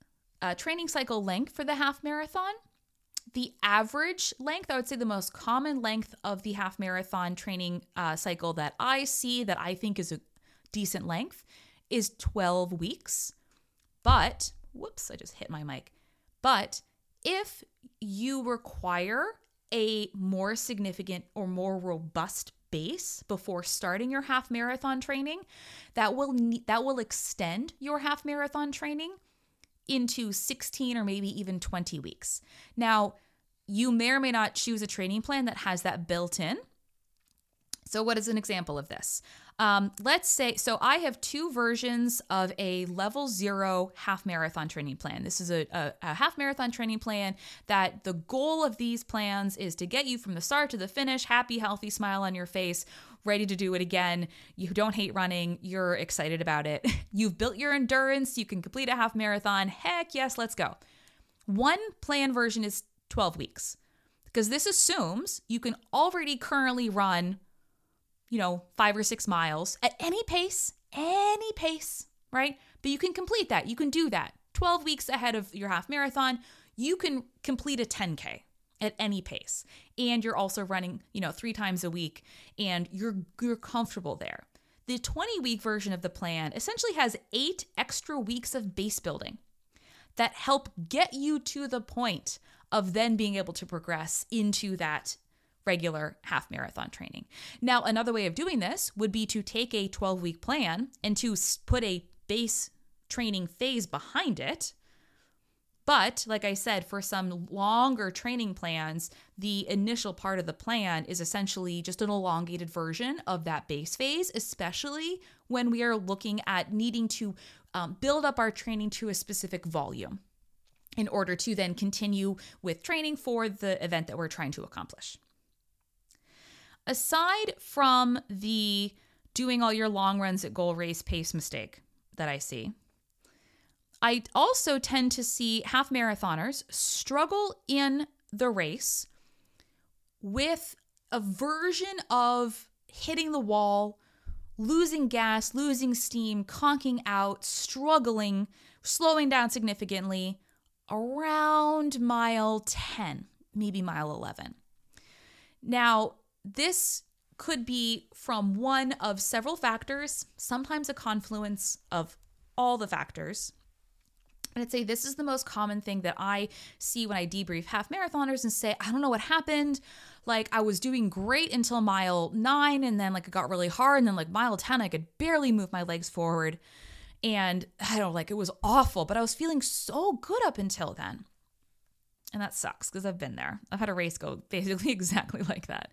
uh, training cycle length for the half marathon, the average length, I would say the most common length of the half marathon training uh, cycle that I see that I think is a decent length is 12 weeks. But, whoops, I just hit my mic. But if you require a more significant or more robust base before starting your half marathon training that will that will extend your half marathon training into 16 or maybe even 20 weeks. Now, you may or may not choose a training plan that has that built in. So, what is an example of this? Um, let's say, so I have two versions of a level zero half marathon training plan. This is a, a, a, half marathon training plan that the goal of these plans is to get you from the start to the finish, happy, healthy smile on your face, ready to do it again. You don't hate running, you're excited about it. You've built your endurance, you can complete a half marathon. Heck yes, let's go. One plan version is 12 weeks because this assumes you can already currently run you know, five or six miles at any pace, any pace, right? But you can complete that. You can do that. 12 weeks ahead of your half marathon, you can complete a 10K at any pace. And you're also running, you know, three times a week and you're you're comfortable there. The 20 week version of the plan essentially has 8 extra weeks of base building that help get you to the point of then being able to progress into that regular half marathon training. Now, another way of doing this would be to take a 12 week plan and to put a base training phase behind it. But, like I said, for some longer training plans, the initial part of the plan is essentially just an elongated version of that base phase, especially when we are looking at needing to um, build up our training to a specific volume in order to then continue with training for the event that we're trying to accomplish aside from the doing all your long runs at goal race pace mistake that I see, I also tend to see half marathoners struggle in the race with a version of hitting the wall, losing gas, losing steam, conking out, struggling, slowing down significantly around mile 10, maybe mile 11. Now, this could be from one of several factors, sometimes a confluence of all the factors. And I'd say this is the most common thing that I see when I debrief half marathoners and say, I don't know what happened. Like, I was doing great until mile nine, and then, like, it got really hard. And then, like, mile 10, I could barely move my legs forward. And I don't like it was awful, but I was feeling so good up until then. And that sucks because I've been there. I've had a race go basically exactly like that.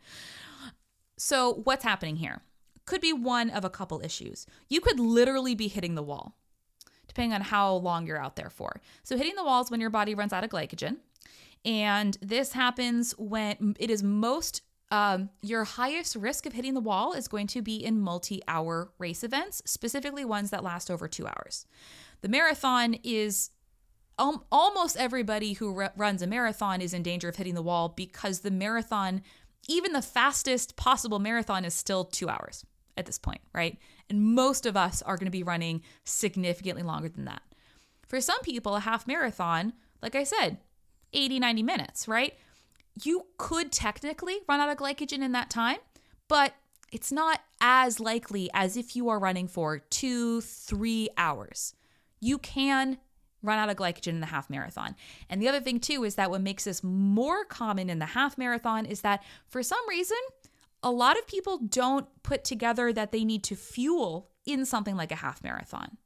So, what's happening here? Could be one of a couple issues. You could literally be hitting the wall, depending on how long you're out there for. So, hitting the walls when your body runs out of glycogen. And this happens when it is most, um, your highest risk of hitting the wall is going to be in multi hour race events, specifically ones that last over two hours. The marathon is um, almost everybody who runs a marathon is in danger of hitting the wall because the marathon even the fastest possible marathon is still two hours at this point, right? And most of us are going to be running significantly longer than that. For some people, a half marathon, like I said, 80, 90 minutes, right? You could technically run out of glycogen in that time, but it's not as likely as if you are running for two, three hours. You can run out of glycogen in the half marathon. And the other thing, too, is that what makes this more common in the half marathon is that for some reason, a lot of people don't put together that they need to fuel in something like a half marathon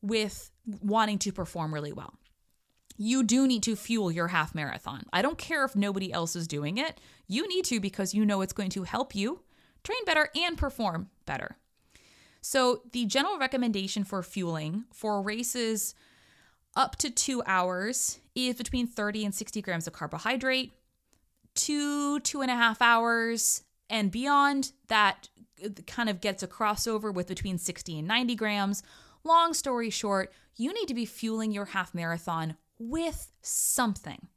with wanting to perform really well. You do need to fuel your half marathon. I don't care if nobody else is doing it. You need to because you know it's going to help you train better and perform better. So, the general recommendation for fueling for races up to two hours is between 30 and 60 grams of carbohydrate. Two, two and a half hours and beyond, that kind of gets a crossover with between 60 and 90 grams. Long story short, you need to be fueling your half marathon with something.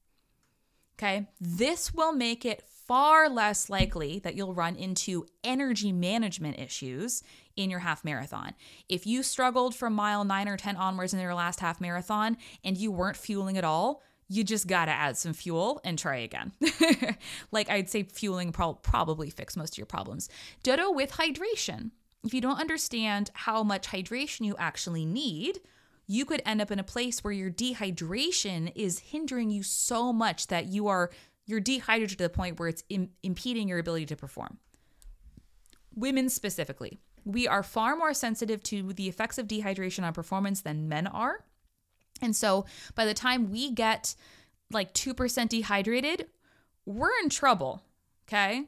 Okay, this will make it far less likely that you'll run into energy management issues in your half marathon. If you struggled from mile nine or 10 onwards in your last half marathon and you weren't fueling at all, you just gotta add some fuel and try again. like I'd say, fueling pro- probably fix most of your problems. Ditto with hydration. If you don't understand how much hydration you actually need, you could end up in a place where your dehydration is hindering you so much that you are you're dehydrated to the point where it's Im- impeding your ability to perform. Women specifically, we are far more sensitive to the effects of dehydration on performance than men are. And so by the time we get like 2% dehydrated, we're in trouble. Okay.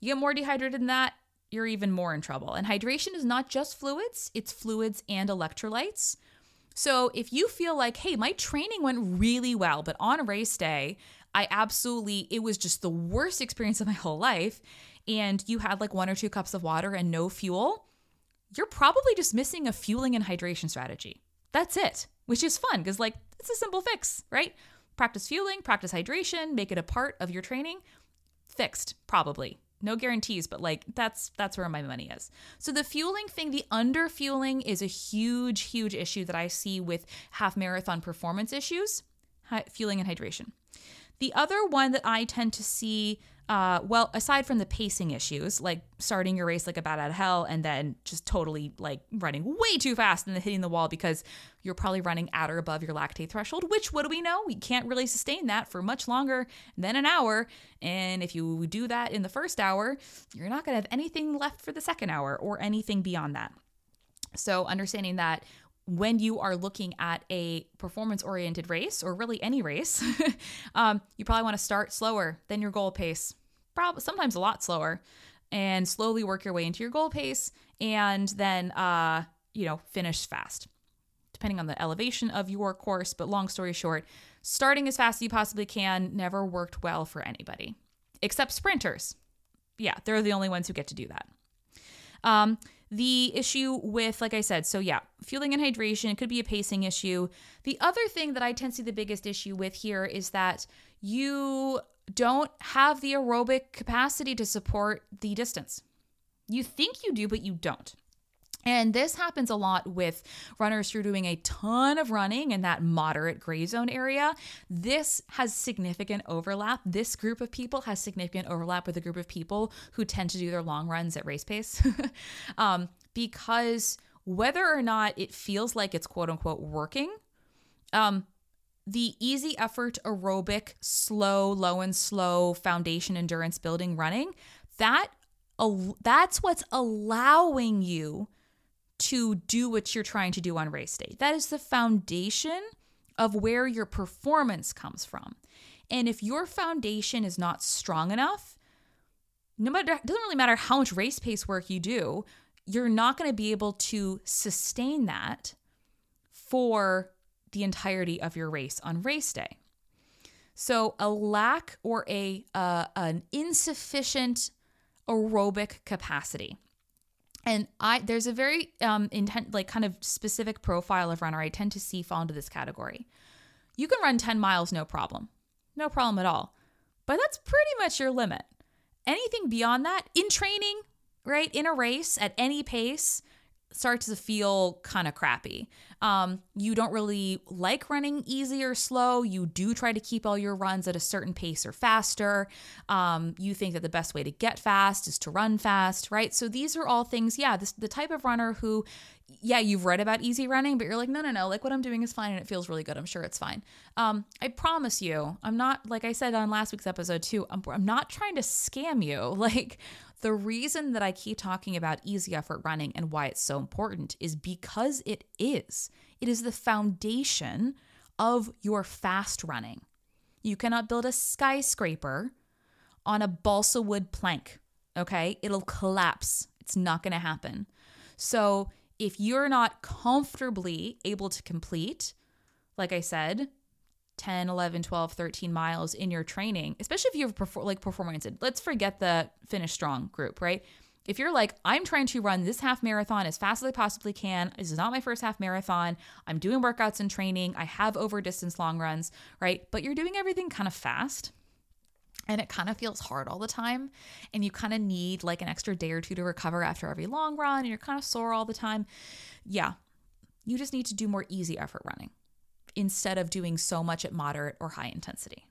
You get more dehydrated than that, you're even more in trouble. And hydration is not just fluids, it's fluids and electrolytes. So if you feel like, hey, my training went really well, but on race day, I absolutely, it was just the worst experience of my whole life, and you had like one or two cups of water and no fuel, you're probably just missing a fueling and hydration strategy. That's it, which is fun because, like, it's a simple fix, right? Practice fueling, practice hydration, make it a part of your training. Fixed, probably. No guarantees, but like that's that's where my money is. So the fueling thing, the under fueling is a huge, huge issue that I see with half marathon performance issues, fueling and hydration. The other one that I tend to see uh, well, aside from the pacing issues, like starting your race like a bat out of hell and then just totally like running way too fast and then hitting the wall because you're probably running at or above your lactate threshold, which what do we know? We can't really sustain that for much longer than an hour. And if you do that in the first hour, you're not going to have anything left for the second hour or anything beyond that. So, understanding that when you are looking at a performance oriented race or really any race, um, you probably want to start slower than your goal pace, probably sometimes a lot slower, and slowly work your way into your goal pace and then, uh, you know, finish fast, depending on the elevation of your course. But long story short, starting as fast as you possibly can never worked well for anybody except sprinters. Yeah, they're the only ones who get to do that. Um, the issue with, like I said, so yeah, fueling and hydration, it could be a pacing issue. The other thing that I tend to see the biggest issue with here is that you don't have the aerobic capacity to support the distance. You think you do, but you don't. And this happens a lot with runners who are doing a ton of running in that moderate gray zone area. This has significant overlap. This group of people has significant overlap with a group of people who tend to do their long runs at race pace. um, because whether or not it feels like it's quote unquote working, um, the easy effort aerobic, slow, low and slow foundation endurance building running, that that's what's allowing you to do what you're trying to do on race day. That is the foundation of where your performance comes from. And if your foundation is not strong enough, no matter it doesn't really matter how much race pace work you do, you're not going to be able to sustain that for the entirety of your race on race day. So a lack or a uh, an insufficient aerobic capacity and I there's a very um intent like kind of specific profile of runner I tend to see fall into this category. You can run 10 miles no problem. No problem at all. But that's pretty much your limit. Anything beyond that in training, right? In a race at any pace, starts to feel kind of crappy. Um, you don't really like running easy or slow. You do try to keep all your runs at a certain pace or faster. Um, you think that the best way to get fast is to run fast, right? So these are all things, yeah, this, the type of runner who, yeah, you've read about easy running, but you're like, no, no, no, like what I'm doing is fine and it feels really good. I'm sure it's fine. Um, I promise you, I'm not, like I said on last week's episode too, I'm, I'm not trying to scam you. Like, the reason that I keep talking about easy effort running and why it's so important is because it is. It is the foundation of your fast running. You cannot build a skyscraper on a balsa wood plank, okay? It'll collapse. It's not going to happen. So, if you're not comfortably able to complete, like I said, 10, 11, 12, 13 miles in your training, especially if you have perfor- like performance. Let's forget the finish strong group, right? If you're like, I'm trying to run this half marathon as fast as I possibly can, this is not my first half marathon. I'm doing workouts and training. I have over distance long runs, right? But you're doing everything kind of fast and it kind of feels hard all the time and you kind of need like an extra day or two to recover after every long run and you're kind of sore all the time yeah you just need to do more easy effort running instead of doing so much at moderate or high intensity.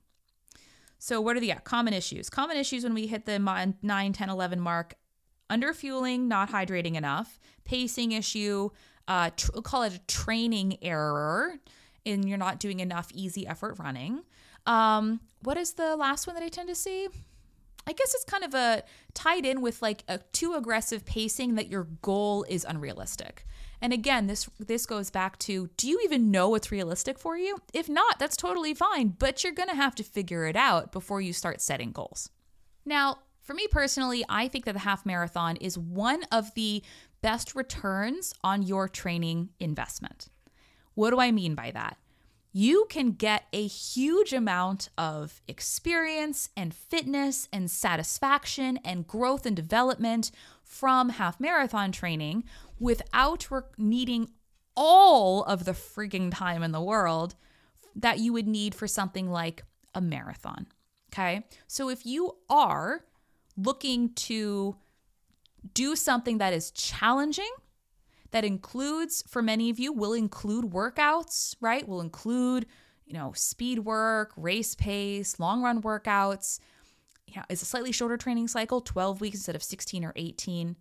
So, what are the yeah, common issues? Common issues when we hit the 9, 10, 11 mark underfueling, not hydrating enough, pacing issue, uh, tr- we'll call it a training error, and you're not doing enough easy effort running. Um, what is the last one that I tend to see? I guess it's kind of a tied in with like a too aggressive pacing that your goal is unrealistic. And again, this this goes back to do you even know what's realistic for you? If not, that's totally fine, but you're going to have to figure it out before you start setting goals. Now, for me personally, I think that the half marathon is one of the best returns on your training investment. What do I mean by that? You can get a huge amount of experience and fitness and satisfaction and growth and development from half marathon training without re- needing all of the freaking time in the world that you would need for something like a marathon. Okay. So if you are looking to do something that is challenging, that includes, for many of you, will include workouts, right? Will include, you know, speed work, race pace, long run workouts. You know, it's a slightly shorter training cycle, 12 weeks instead of 16 or 18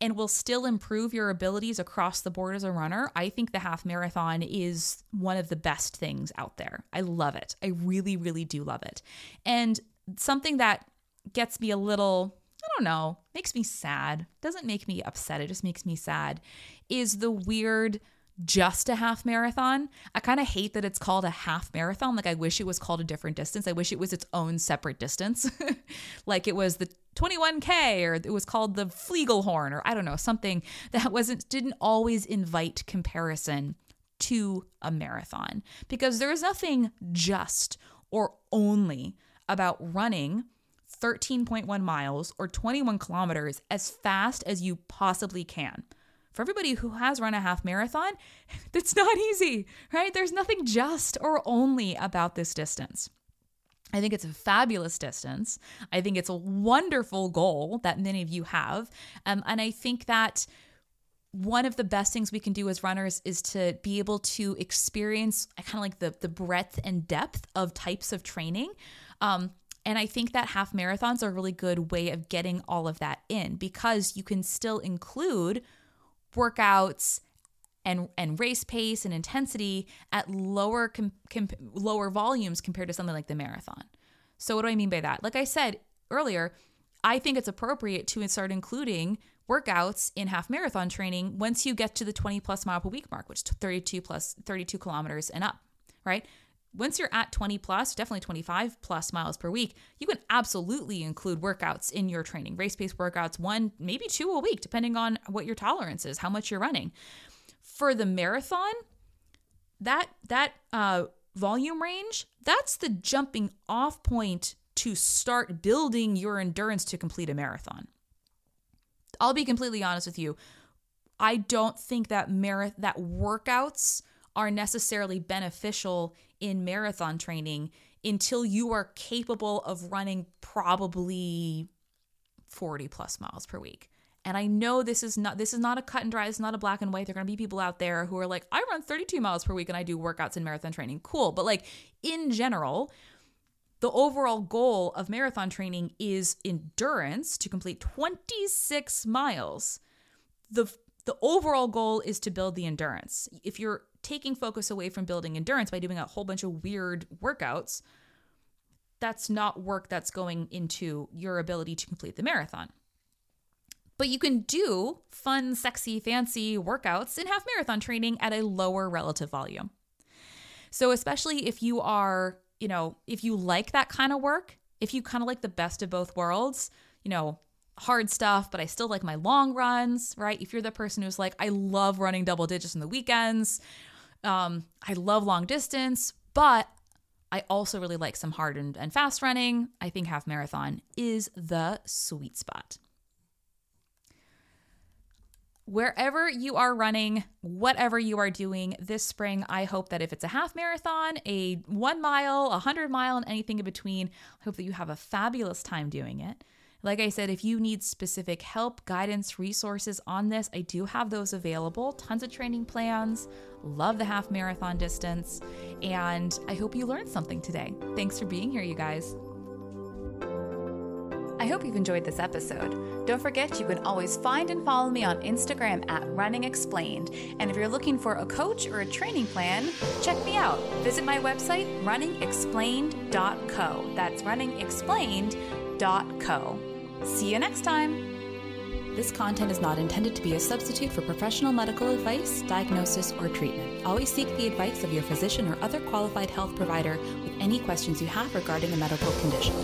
and will still improve your abilities across the board as a runner, I think the half marathon is one of the best things out there. I love it. I really, really do love it. And something that gets me a little don't know, makes me sad. Doesn't make me upset, it just makes me sad. Is the weird just a half marathon. I kind of hate that it's called a half marathon. Like I wish it was called a different distance. I wish it was its own separate distance. like it was the 21k or it was called the Flegelhorn or I don't know, something that wasn't didn't always invite comparison to a marathon because there is nothing just or only about running 13.1 miles or 21 kilometers as fast as you possibly can. For everybody who has run a half marathon, it's not easy, right? There's nothing just or only about this distance. I think it's a fabulous distance. I think it's a wonderful goal that many of you have. Um, and I think that one of the best things we can do as runners is to be able to experience kind of like the the breadth and depth of types of training. Um, and I think that half marathons are a really good way of getting all of that in because you can still include workouts and and race pace and intensity at lower com, com, lower volumes compared to something like the marathon. So what do I mean by that? Like I said earlier, I think it's appropriate to start including workouts in half marathon training once you get to the 20 plus mile per week mark, which is 32 plus 32 kilometers and up, right? Once you're at 20 plus, definitely 25 plus miles per week, you can absolutely include workouts in your training, race pace workouts, one, maybe two a week, depending on what your tolerance is, how much you're running. For the marathon, that that uh, volume range, that's the jumping off point to start building your endurance to complete a marathon. I'll be completely honest with you. I don't think that mar- that workouts are necessarily beneficial in marathon training until you are capable of running probably 40 plus miles per week. And I know this is not this is not a cut and dry, it's not a black and white. There're gonna be people out there who are like, I run 32 miles per week and I do workouts in marathon training. Cool. But like in general, the overall goal of marathon training is endurance to complete 26 miles. The the overall goal is to build the endurance. If you're taking focus away from building endurance by doing a whole bunch of weird workouts, that's not work that's going into your ability to complete the marathon. But you can do fun, sexy, fancy workouts in half marathon training at a lower relative volume. So, especially if you are you know, if you like that kind of work, if you kind of like the best of both worlds, you know, hard stuff, but I still like my long runs, right? If you're the person who's like, I love running double digits in the weekends, um, I love long distance, but I also really like some hard and, and fast running. I think half marathon is the sweet spot wherever you are running, whatever you are doing this spring, I hope that if it's a half marathon, a one mile, a hundred mile, and anything in between, I hope that you have a fabulous time doing it. Like I said, if you need specific help, guidance, resources on this, I do have those available. Tons of training plans. Love the half marathon distance. And I hope you learned something today. Thanks for being here, you guys. I hope you've enjoyed this episode. Don't forget you can always find and follow me on Instagram at Running Explained. And if you're looking for a coach or a training plan, check me out. Visit my website, runningexplained.co. That's runningexplained.co. See you next time. This content is not intended to be a substitute for professional medical advice, diagnosis, or treatment. Always seek the advice of your physician or other qualified health provider with any questions you have regarding a medical condition.